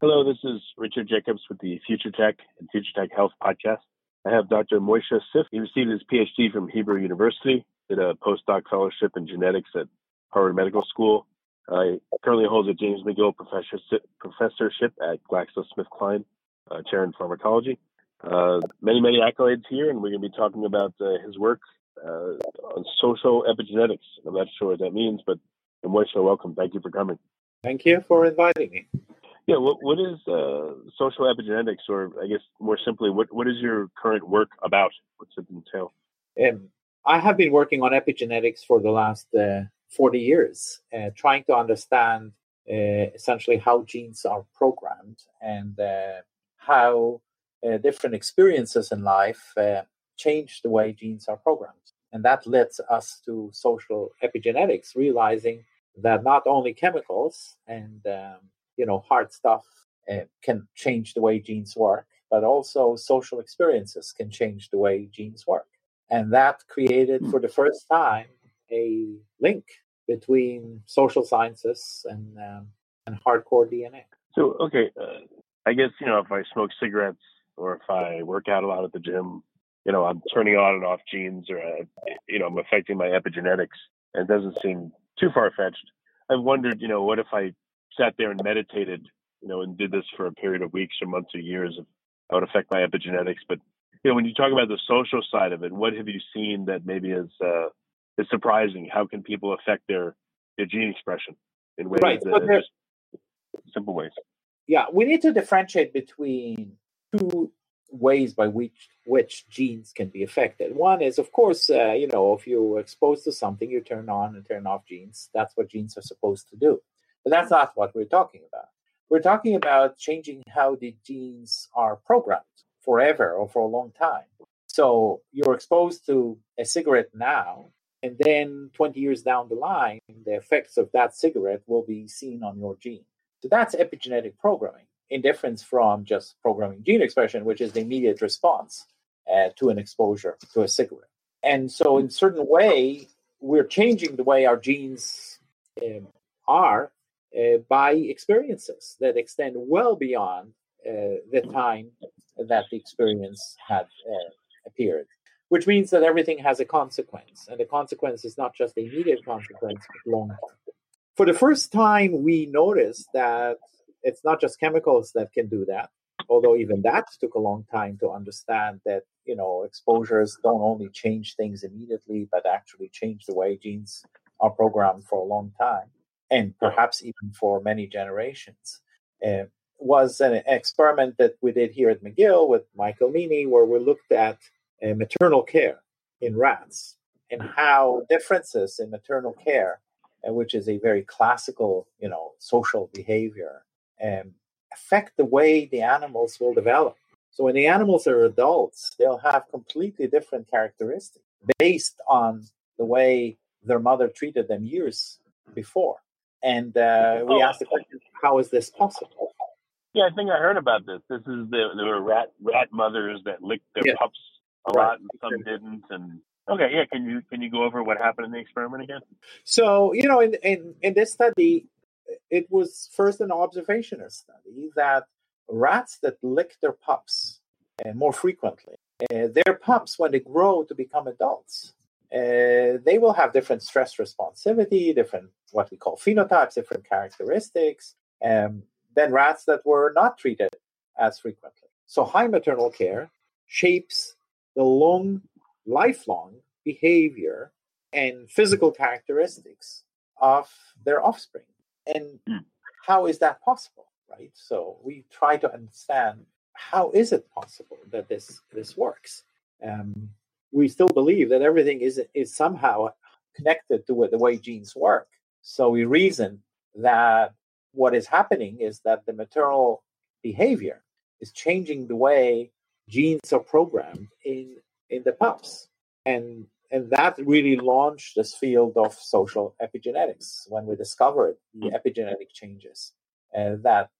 Hello, this is Richard Jacobs with the Future Tech and Future Tech Health podcast. I have Dr. Moshe Szyf. He received his PhD from Hebrew University, did a postdoc fellowship in genetics at Harvard Medical School. I currently holds a James McGill professorship at GlaxoSmithKline, uh, chair in pharmacology. Uh, many, many accolades here, and we're going to be talking about uh, his work uh, on social epigenetics. I'm not sure what that means, but Moshe, welcome. Thank you for coming. Thank you for inviting me. Yeah, what what is uh, social epigenetics, or I guess more simply, what what is your current work about? What's it entail? Um, I have been working on epigenetics for the last uh, forty years, uh, trying to understand uh, essentially how genes are programmed and uh, how uh, different experiences in life change the way genes are programmed, and that leads us to social epigenetics, realizing that not only chemicals and um, you know hard stuff uh, can change the way genes work but also social experiences can change the way genes work. And that created hmm. for the first time a link between social sciences and um, and hardcore dna so okay uh, i guess you know if i smoke cigarettes or if i work out a lot at the gym you know i'm turning on and off genes or uh, you know i'm affecting my epigenetics. And it doesn't seem too far-fetched. I've wondered you know what if i sat there and meditated, you know, and did this for a period of weeks or months or years, that would affect my epigenetics. But you know, when you talk about the social side of it, what have you seen that maybe is uh, is surprising? How can people affect their their gene expression in ways right. that just simple ways? Yeah, we need to differentiate between two ways by which which genes can be affected. One is, of course, uh, you know, if you're exposed to something, you turn on and turn off genes. That's what genes are supposed to do. But that's not what we're talking about. We're talking about changing how the genes are programmed forever or for a long time. So you're exposed to a cigarette now, and then 20 years down the line, the effects of that cigarette will be seen on your gene. So that's epigenetic programming, in difference from just programming gene expression, which is the immediate response uh, to an exposure to a cigarette. And so, in certain way, we're changing the way our genes um, are uh, by experiences that extend well beyond uh, the time that the experience had uh, appeared, which means that everything has a consequence. And the consequence is not just the immediate consequence, but long term. For the first time, we noticed that it's not just chemicals that can do that, although even that took a long time to understand that you know exposures don't only change things immediately but actually change the way genes are programmed for a long time and perhaps even for many generations. Uh, was an experiment that we did here at McGill with Michael Meaney, where we looked at uh, maternal care in rats and how differences in maternal care, uh, which is a very classical, you know, social behavior, um, affect the way the animals will develop. So when the animals are adults, they'll have completely different characteristics based on the way their mother treated them years before. And uh, we oh. asked the question, how is this possible? Yeah, I think I heard about this. This is the there were rat rat mothers that licked their yeah. pups a right. lot, and some didn't. And okay, yeah, can you can you go over what happened in the experiment again? So you know, in in in this study, it was first an observational study that rats that lick their pups uh, more frequently, uh, their pups when they grow to become adults, uh, they will have different stress responsivity, different what we call phenotypes, different characteristics. Um, than rats that were not treated as frequently. So high maternal care shapes the long, lifelong behavior and physical characteristics of their offspring. And mm. how is that possible? Right. So we try to understand how is it possible that this this works. Um, we still believe that everything is is somehow connected to the way genes work. So we reason that what is happening is that the maternal behavior is changing the way genes are programmed in in the pups, and and that really launched this field of social epigenetics when we discovered the hmm. epigenetic changes uh, that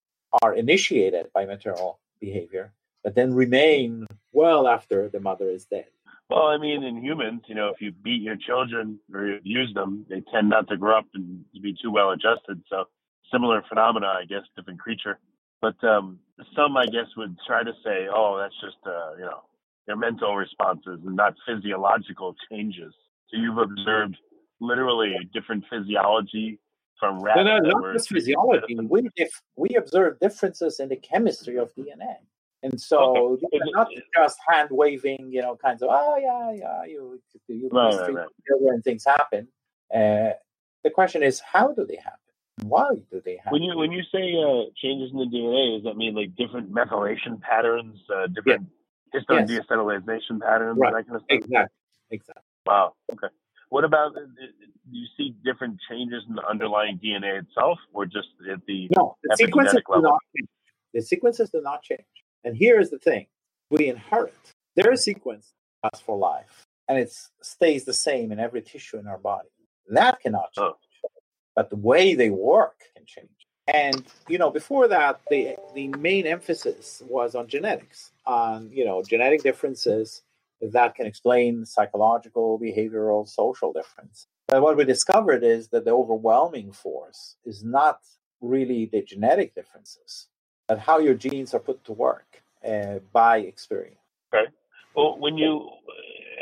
are initiated by maternal behavior, but then remain well after the mother is dead. Well, I mean, in humans, you know, if you beat your children or you abuse them, they tend not to grow up and to be too well adjusted. So, similar phenomena, I guess, different creature. But um, some, I guess, would try to say, "Oh, that's just, uh, you know, their mental responses and not physiological changes." So you've observed literally different physiology from rats. No, no, not just physiology. We if we observe differences in the chemistry of DNA. And so okay. not just hand waving, you know, kinds of oh yeah, yeah, you you right, right, right. and things happen. Uh, the question is, how do they happen? Why do they happen? When you when you say uh, changes in the DNA, does that mean like different methylation patterns, uh, different yeah. histone yes. deacetylation patterns, right. that kind of stuff? Exactly. Exactly. Wow. Okay. What about uh, do you see different changes in the underlying DNA itself, or just at the no? The sequences level? do not. The sequences do not change. And here is the thing we inherit. Their sequence lasts for life, and it stays the same in every tissue in our body. That cannot oh. change. Oh. But the way they work can change. And you know, before that, the the main emphasis was on genetics, on you know genetic differences that can explain psychological, behavioral, social difference. But what we discovered is that the overwhelming force is not really the genetic differences, at how your genes are put to work uh, by experience. Okay. Well, when you,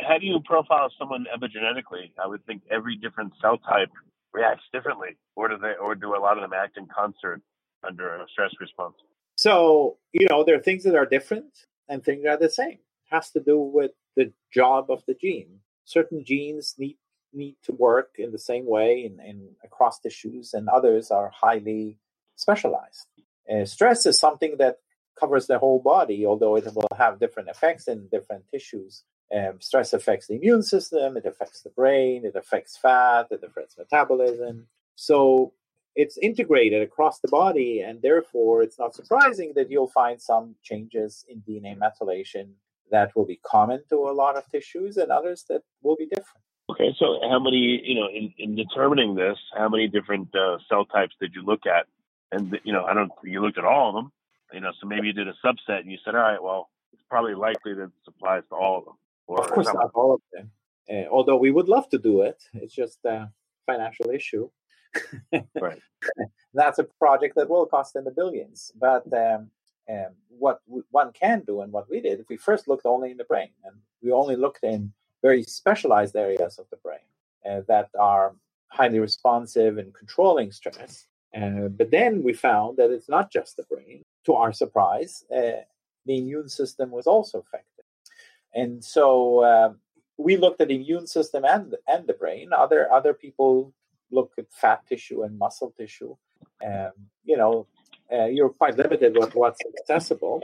how do you profile someone epigenetically? I would think every different cell type reacts differently, or do they, or do a lot of them act in concert under a stress response? So you know, there are things that are different and things that are the same. It has to do with the job of the gene. Certain genes need need to work in the same way in, in across tissues, and others are highly specialized. Uh, stress is something that covers the whole body, although it will have different effects in different tissues. Um, stress affects the immune system, it affects the brain, it affects fat, it affects metabolism. So it's integrated across the body, and therefore it's not surprising that you'll find some changes in DNA methylation that will be common to a lot of tissues and others that will be different. Okay, so how many, you know, in, in determining this, how many different uh, cell types did you look at and you know, I don't. You looked at all of them, you know. So maybe you did a subset, and you said, all right, well, it's probably likely that this applies to all of them. Or of course, not all of them. Uh, although we would love to do it, it's just a financial issue. right. That's a project that will cost in the billions. But um, um, what one can do, and what we did, if we first looked only in the brain, and we only looked in very specialized areas of the brain uh, that are highly responsive in controlling stress, uh, but then we found that it's not just the brain. To our surprise, uh, the immune system was also affected. And so uh, we looked at the immune system and, and the brain. Other, other people look at fat tissue and muscle tissue. Um, you know, uh, you're quite limited with what's accessible.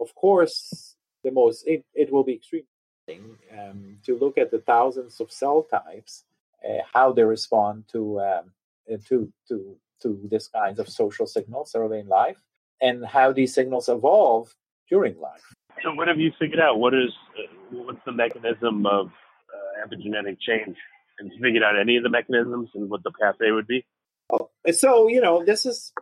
of course, the most it, it will be extremely um, to look at the thousands of cell types, uh, how they respond to um, uh, to to to this kinds of social signals early in life, and how these signals evolve during life. So, what have you figured out? What is uh, what's the mechanism of uh, epigenetic change? Have you figured out any of the mechanisms and what the pathway would be? Oh, so you know, this is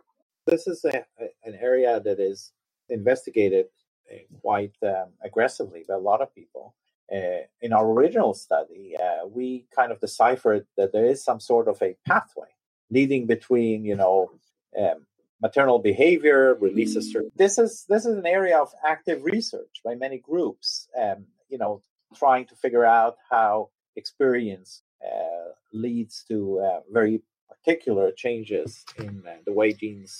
this is a, a, an area that is investigated uh, quite um, aggressively by a lot of people. Uh, in our original study, uh, we kind of deciphered that there is some sort of a pathway leading between you know um, maternal behavior releases certain this is this is an area of active research by many groups um, you know trying to figure out how experience uh, leads to uh, very particular changes in uh, the way genes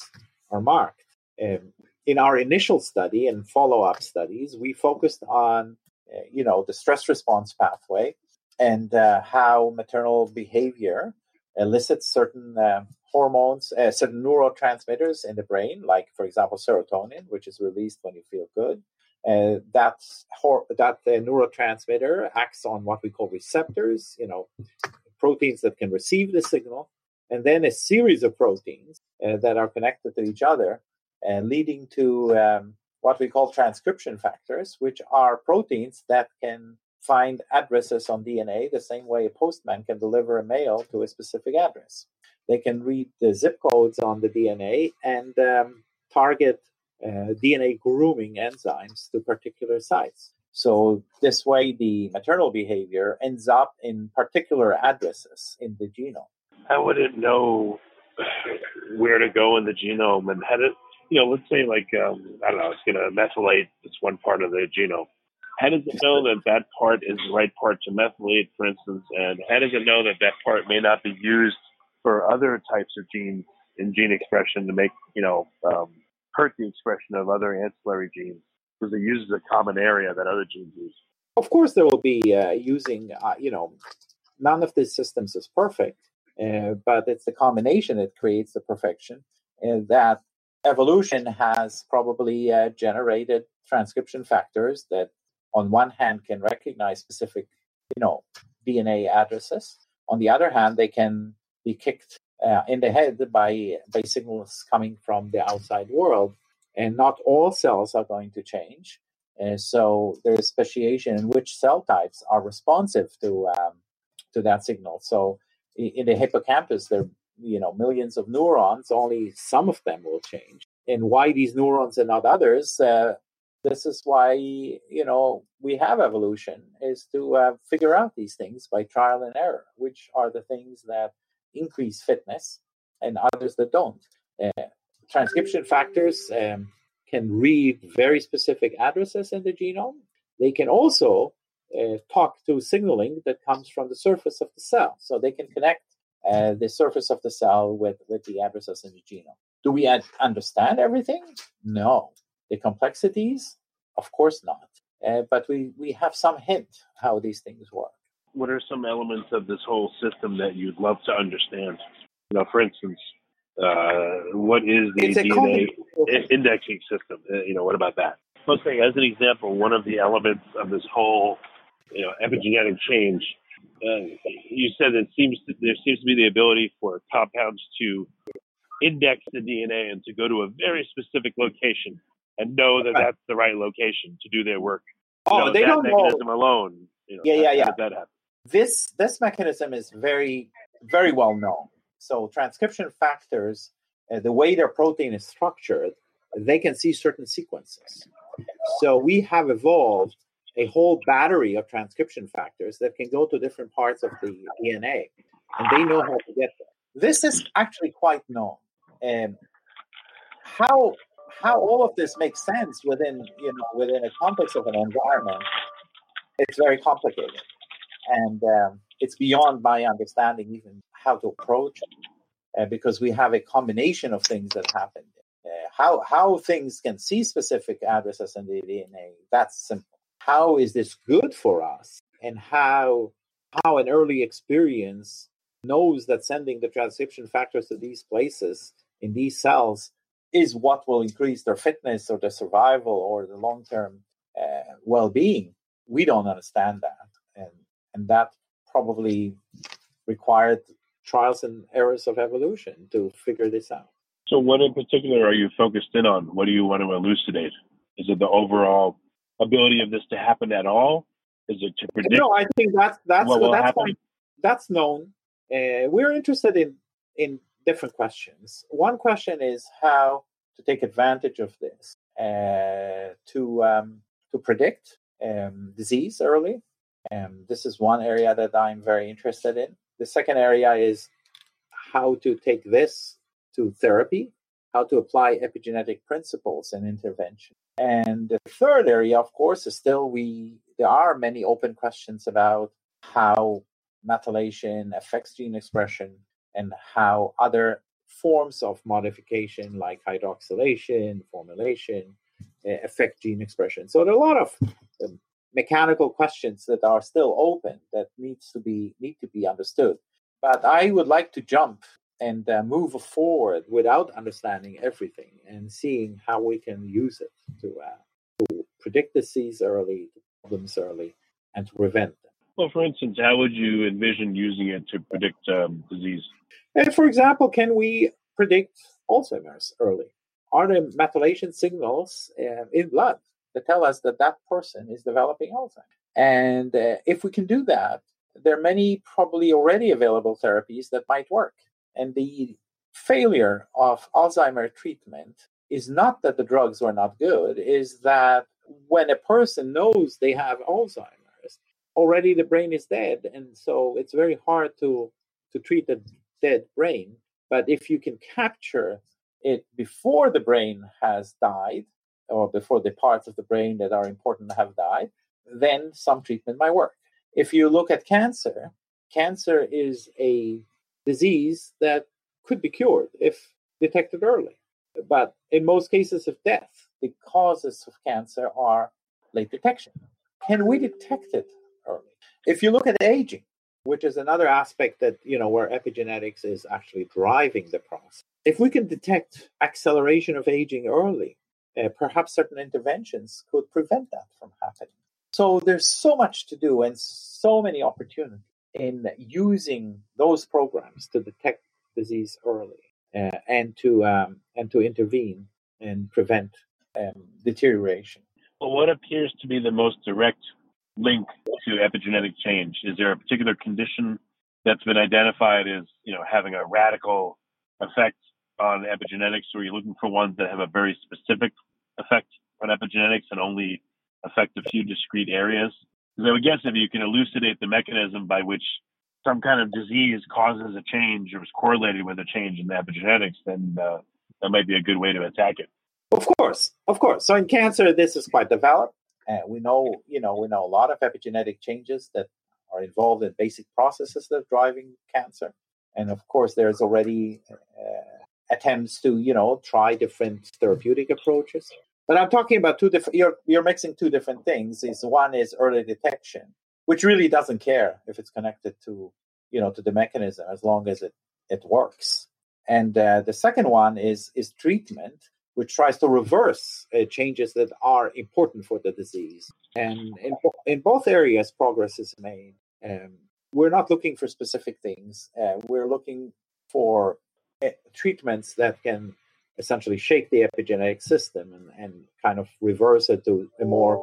are marked. Um, in our initial study and follow-up studies, we focused on, uh, you know, the stress response pathway and uh, how maternal behavior elicits certain uh, hormones, uh, certain neurotransmitters in the brain, like, for example, serotonin, which is released when you feel good. Uh, that that uh, neurotransmitter acts on what we call receptors, you know, proteins that can receive the signal, and then a series of proteins uh, that are connected to each other, uh, leading to um, what we call transcription factors, which are proteins that can find addresses on DNA the same way a postman can deliver a mail to a specific address. They can read the zip codes on the DNA and um, target uh, DNA grooming enzymes to particular sites. So this way, the maternal behavior ends up in particular addresses in the genome. How would it know where to go in the genome and how to, you know, let's say like um, I don't know, it's going to methylate this one part of the genome how does it know that that part is the right part to methylate, for instance? And how does it know that that part may not be used for other types of genes in gene expression to make, you know, um, hurt the expression of other ancillary genes? Because it uses a common area that other genes use. Of course, there will be uh, using, uh, you know, none of these systems is perfect, uh, but it's the combination that creates the perfection. And that evolution has probably uh, generated transcription factors that on one hand can recognize specific you know dna addresses. On the other hand they can be kicked uh, in the head by by signals coming from the outside world. And not all cells are going to change. Uh, so there's speciation in which cell types are responsive to um, to that signal. So in the hippocampus there you know millions of neurons only some of them will change. And why these neurons and not others uh, this is why you know we have evolution is to uh, figure out these things by trial and error which are the things that increase fitness and others that don't. Uh, transcription factors um, can read very specific addresses in the genome. They can also uh, talk to signaling that comes from the surface of the cell. So they can connect uh, the surface of the cell with, with the addresses in the genome. Do we understand everything? No the complexities? Of course not. Uh, but we, we have some hint how these things work. What are some elements of this whole system that you'd love to understand? You know, for instance, uh, what is the DNA indexing system? Uh, you know, what about that? Let's say, as an example, one of the elements of this whole, you know, epigenetic change. Uh, you said it seems to, there seems to be the ability for compounds to index the DNA and to go to a very specific location and know that that's the right location to do their work. Oh, you know, they don't mechanism know. alone. You know, yeah, yeah, yeah. that happen? This this mechanism is very very well known. So transcription factors, uh, the way their protein is structured, they can see certain sequences. So we have evolved a whole battery of transcription factors that can go to different parts of the DNA, and they know how to get there. This is actually quite known. And how how all of this makes sense within you know within a context of an environment it's very complicated. And um, it's beyond my understanding even how to approach it uh, because we have a combination of things that happen uh, how how things can see specific addresses in the dna that's simple. How is this good for us? And how how an early experience knows that sending the transcription factors to these places in these cells is what will increase their fitness or their survival or the long term uh, well being. We don't understand that, and and that probably required trials and errors of evolution to figure this out. So, what in particular are you focused in on? What do you want to elucidate? Is it the overall ability of this to happen at all? Is it to predict? No, I think that's that's what will that's happen? that's known. Uh, we're interested in in different questions. One question is how to take advantage of this uh, to um, to predict um, disease early. Um, this is one area that I'm very interested in. The second area is how to take this to therapy, how to apply epigenetic principles and intervention. And the third area, of course, is still we there are many open questions about how methylation affects gene expression and how other forms of modification like hydroxylation, formylation, uh, affect gene expression. So there are a lot of um, mechanical questions that are still open that needs to be need to be understood. But I would like to jump and uh, move forward without understanding everything and seeing how we can use it to, uh, to predict disease early, problems early, and to prevent them. Well, for instance, how would you envision using it to predict um, disease? And for example, can we predict Alzheimer's early? Are there methylation signals uh, in blood that tell us that that person is developing Alzheimer's? And uh, if we can do that, there are many probably already available therapies that might work. And the failure of Alzheimer treatment is not that the drugs were not good, is that when a person knows they have Alzheimer's, already the brain is dead. And so it's very hard to, to treat a dead brain. But if you can capture it before the brain has died, or before the parts of the brain that are important have died, then some treatment might work. If you look at cancer, cancer is a disease that could be cured if detected early. But in most cases of death, the causes of cancer are late detection. Can we detect it early? If you look at aging, which is another aspect that, you know, where epigenetics is actually driving the process. If we can detect acceleration of aging early, uh, perhaps certain interventions could prevent that from happening. So there's so much to do and so many opportunities in using those programs to detect disease early uh, and to um, and to intervene and prevent um, deterioration. Well, what appears to be the most direct link to epigenetic change? Is there a particular condition that's been identified as you know having a radical effect on epigenetics, or are you looking for ones that have a very specific effect on epigenetics and only affect a few discrete areas? Because I would guess if you can elucidate the mechanism by which some kind of disease causes a change or is correlated with a change in the epigenetics, then uh, that might be a good way to attack it. Of course, of course. So in cancer, this is quite developed. We know, you know, we know a lot of epigenetic changes that are involved in basic processes that are driving cancer, and of course, there's already uh, attempts to, you know, try different therapeutic approaches. But I'm talking about two different. You're you're mixing two different things. Is one is early detection, which really doesn't care if it's connected to, you know, to the mechanism as long as it it works. And uh, the second one is is treatment, which tries to reverse uh, changes that are important for the disease. And in in both areas, progress is made. Um, we're not looking for specific things. Uh, we're looking for uh, treatments that can essentially shake the epigenetic system and, and kind of reverse it to a more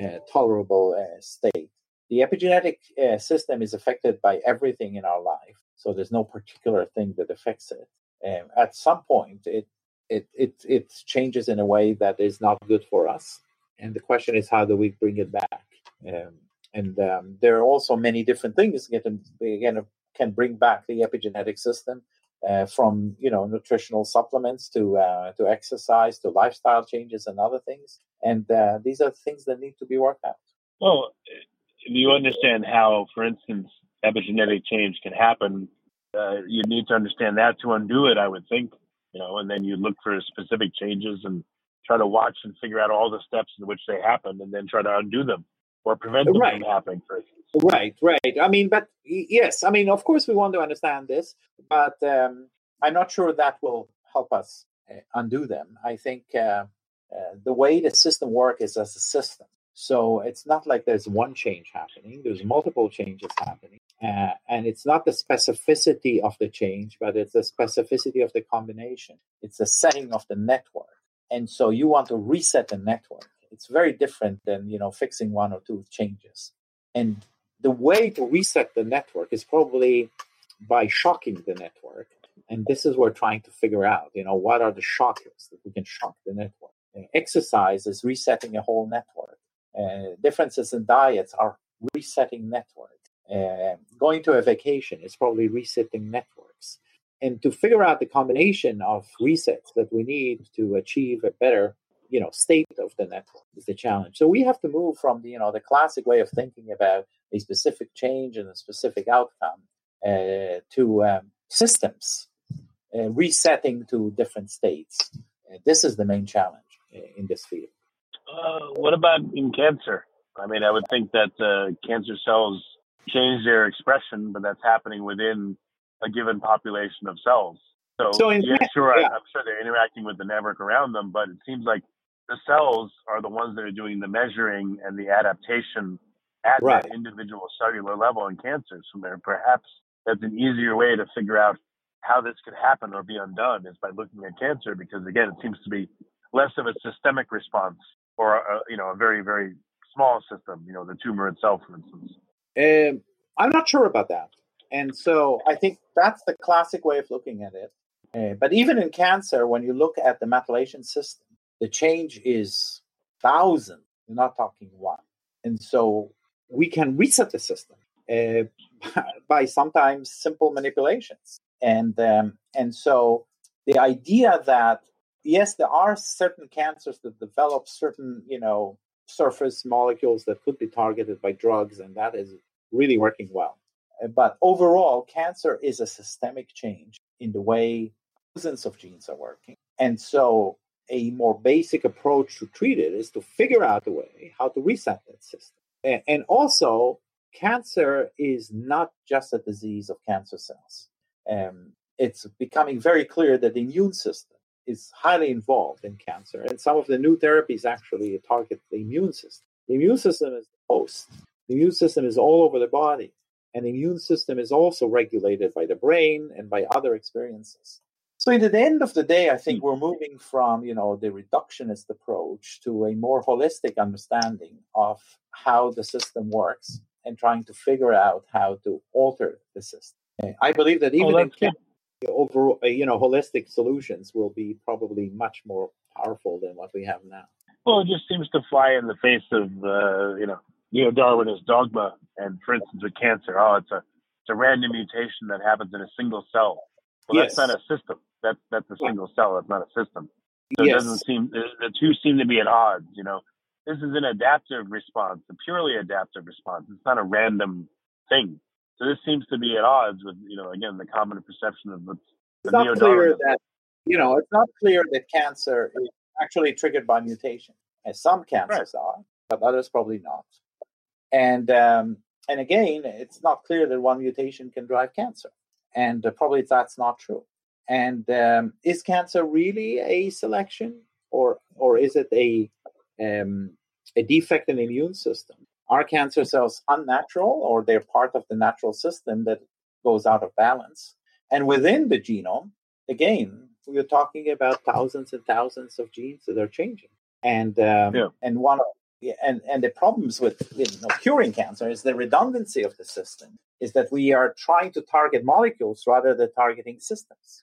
uh, tolerable uh, state. The epigenetic uh, system is affected by everything in our life, so there's no particular thing that affects it. Um, at some point, it, it it it changes in a way that is not good for us, and the question is how do we bring it back? Um, and um, there are also many different things that can, again can bring back the epigenetic system uh, from you know nutritional supplements to uh, to exercise to lifestyle changes and other things. And uh, these are things that need to be worked out. Well, if you understand how, for instance, epigenetic change can happen, uh, you need to understand that to undo it. I would think, you know, and then you look for specific changes and try to watch and figure out all the steps in which they happen, and then try to undo them or prevent them right. from happening. For. Right, right. I mean, but yes, I mean, of course, we want to understand this, but um, I'm not sure that will help us uh, undo them. I think uh, uh, the way the system works is as a system. So it's not like there's one change happening, there's multiple changes happening. Uh, and it's not the specificity of the change, but it's the specificity of the combination. It's the setting of the network. And so you want to reset the network. It's very different than, you know, fixing one or two changes. And the way to reset the network is probably by shocking the network. And this is what we're trying to figure out. You know, what are the shockers that we can shock the network? And exercise is resetting a whole network. Differences in diets are resetting networks. Going to a vacation is probably resetting networks. And to figure out the combination of resets that we need to achieve a better you know state of the network is the challenge so we have to move from the you know the classic way of thinking about a specific change and a specific outcome uh, to um, systems uh, resetting to different states. Uh, this is the main challenge uh, in this field. Uh, what about in cancer? I mean, I would think that uh, cancer cells change their expression, but that's happening within a given population of cells. So, so yeah, sure, yeah. I'm sure they're interacting with the network around them, but it seems like the cells are the ones that are doing the measuring and the adaptation at right. that individual cellular level in cancer. So there, perhaps that's an easier way to figure out how this could happen or be undone is by looking at cancer, because again, it seems to be less of a systemic response or a, you know a very very small system. You know, the tumor itself, for instance. Um, I'm not sure about that, and so I think that's the classic way of looking at it. Uh, but even in cancer, when you look at the methylation system, the change is thousands. You're not talking one, and so we can reset the system uh, by sometimes simple manipulations. And um, and so the idea that yes, there are certain cancers that develop certain you know surface molecules that could be targeted by drugs, and that is really working well. Uh, but overall, cancer is a systemic change in the way thousands of genes are working. And so, a more basic approach to treat it is to figure out a way how to reset that system. And also, cancer is not just a disease of cancer cells. Um, it's becoming very clear that the immune system is highly involved in cancer, and some of the new therapies actually target the immune system. The immune system is the host. The immune system is all over the body, and the immune system is also regulated by the brain and by other experiences. So, at the end of the day, I think hmm. we're moving from you know the reductionist approach to a more holistic understanding of how the system works and trying to figure out how to alter the system. I believe that even oh, in Canada, overall, uh, you know, holistic solutions will be probably much more powerful than what we have now. Well, it just seems to fly in the face of uh, you know neo-Darwinist dogma. And for instance, with cancer, oh, it's a it's a random mutation that happens in a single cell. Well, yes. that's not a system. That's that's a single cell. That's not a system. So yes. it doesn't seem the two seem to be at odds. You know, this is an adaptive response, a purely adaptive response. It's not a random thing. So this seems to be at odds with, you know, again, the common perception of the, it's not clear that you know it's not clear that cancer is actually triggered by mutation, as some cancers right. are, but others probably not. And um, and again, it's not clear that one mutation can drive cancer, and uh, probably that's not true. And um, is cancer really a selection, or or is it a um, a defect in the immune system? Are cancer cells unnatural, or they're part of the natural system that goes out of balance? And within the genome, again, we're talking about thousands and thousands of genes that are changing. And um, yeah. and one of and and the problems with you know, curing cancer is the redundancy of the system. Is that we are trying to target molecules rather than targeting systems.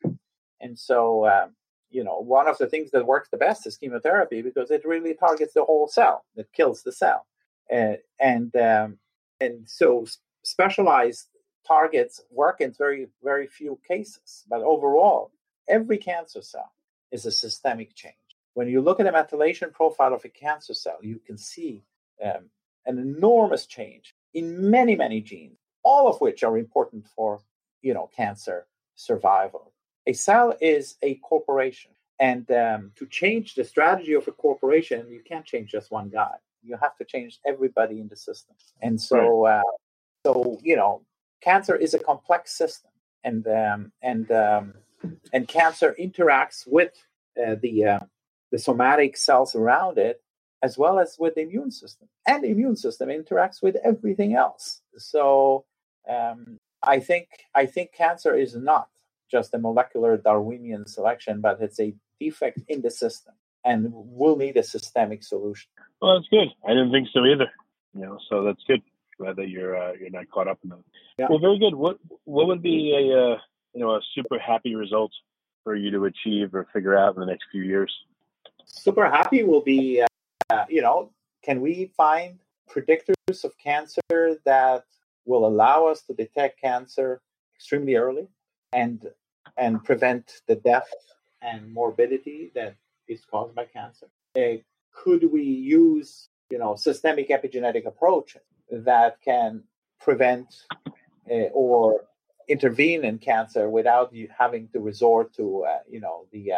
And so, um, you know, one of the things that works the best is chemotherapy because it really targets the whole cell. It kills the cell, uh, and um, and so specialized targets work in very, very few cases. But overall, every cancer cell is a systemic change. When you look at a methylation profile of a cancer cell, you can see um, an enormous change in many, many genes, all of which are important for you know cancer survival. A cell is a corporation, and um, to change the strategy of a corporation, you can't change just one guy. You have to change everybody in the system. And so, uh, so you know, cancer is a complex system, and um, and um, and cancer interacts with uh, the uh, the somatic cells around it, as well as with the immune system, and the immune system interacts with everything else. So um, I think I think cancer is not just a molecular Darwinian selection, but it's a defect in the system, and we'll need a systemic solution. Well, that's good. I didn't think so either. You know, so that's good glad that you're uh, you're not caught up in them. Yeah. Well, very good. What what would be a uh, you know a super happy result for you to achieve or figure out in the next few years? Super happy will be uh, you know can we find predictors of cancer that will allow us to detect cancer extremely early and and prevent the death and morbidity that is caused by cancer. Uh, could we use you know systemic epigenetic approach that can prevent uh, or intervene in cancer without you having to resort to uh, you know the uh,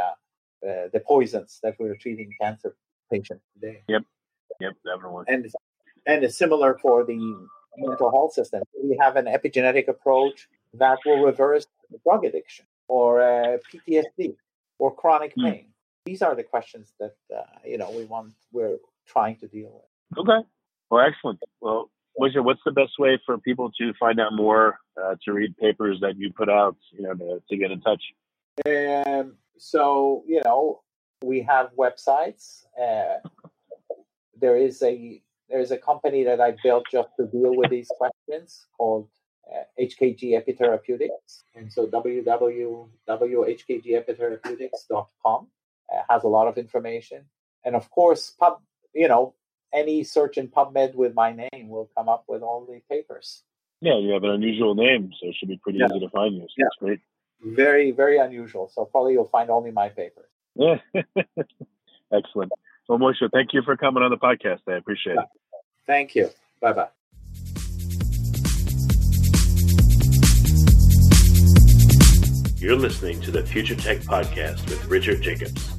uh, the poisons that we're treating cancer patients today. Yep, yep, definitely. And and it's similar for the mental health system. We have an epigenetic approach that will reverse drug addiction or uh, PTSD or chronic hmm. pain. Mm. These are the questions that uh, you know we want. We're trying to deal with. Okay. Well, excellent. Well, Moshe, what's the best way for people to find out more, uh, to read papers that you put out, you know, to, to get in touch? Um, so, you know, we have websites. Uh, there is a there is a company that I built just to deal with these questions called uh, HKG Epitherapeutics. And so www.hkgepitherapeutics.com Uh, has a lot of information. And of course, pub, you know, any search in PubMed with my name will come up with all the papers. Yeah, you have an unusual name, so it should be pretty yeah. easy to find you. So yeah. that's great. Very, very unusual. So probably you'll find only my papers. Yeah. Excellent. Well, Moshe, thank you for coming on the podcast. I appreciate it. Thank you. Bye bye. You're listening to the Future Tech Podcast with Richard Jacobs.